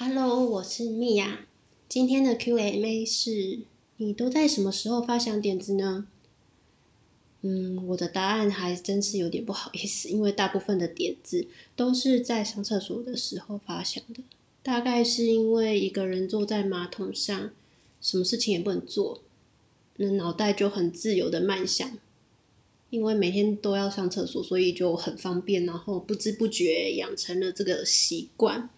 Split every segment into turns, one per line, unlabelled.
Hello，我是米娅。今天的 Q&A 是：你都在什么时候发想点子呢？嗯，我的答案还真是有点不好意思，因为大部分的点子都是在上厕所的时候发想的。大概是因为一个人坐在马桶上，什么事情也不能做，那脑袋就很自由的漫想。因为每天都要上厕所，所以就很方便，然后不知不觉养成了这个习惯。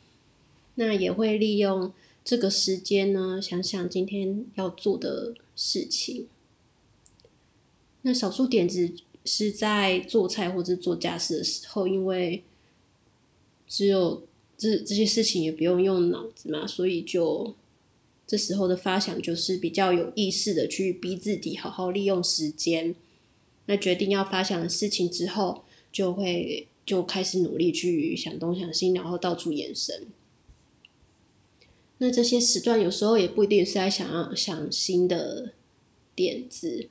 那也会利用这个时间呢，想想今天要做的事情。那少数点子是在做菜或者做家事的时候，因为只有这这些事情也不用用脑子嘛，所以就这时候的发想就是比较有意识的去逼自己好好利用时间。那决定要发想的事情之后，就会就开始努力去想东想西，然后到处延伸。那这些时段有时候也不一定是在想要想新的点子。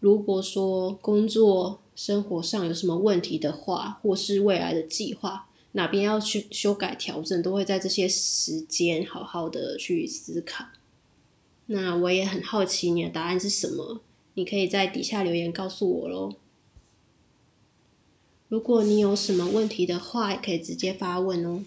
如果说工作生活上有什么问题的话，或是未来的计划哪边要去修改调整，都会在这些时间好好的去思考。那我也很好奇你的答案是什么，你可以在底下留言告诉我喽。如果你有什么问题的话，也可以直接发问哦。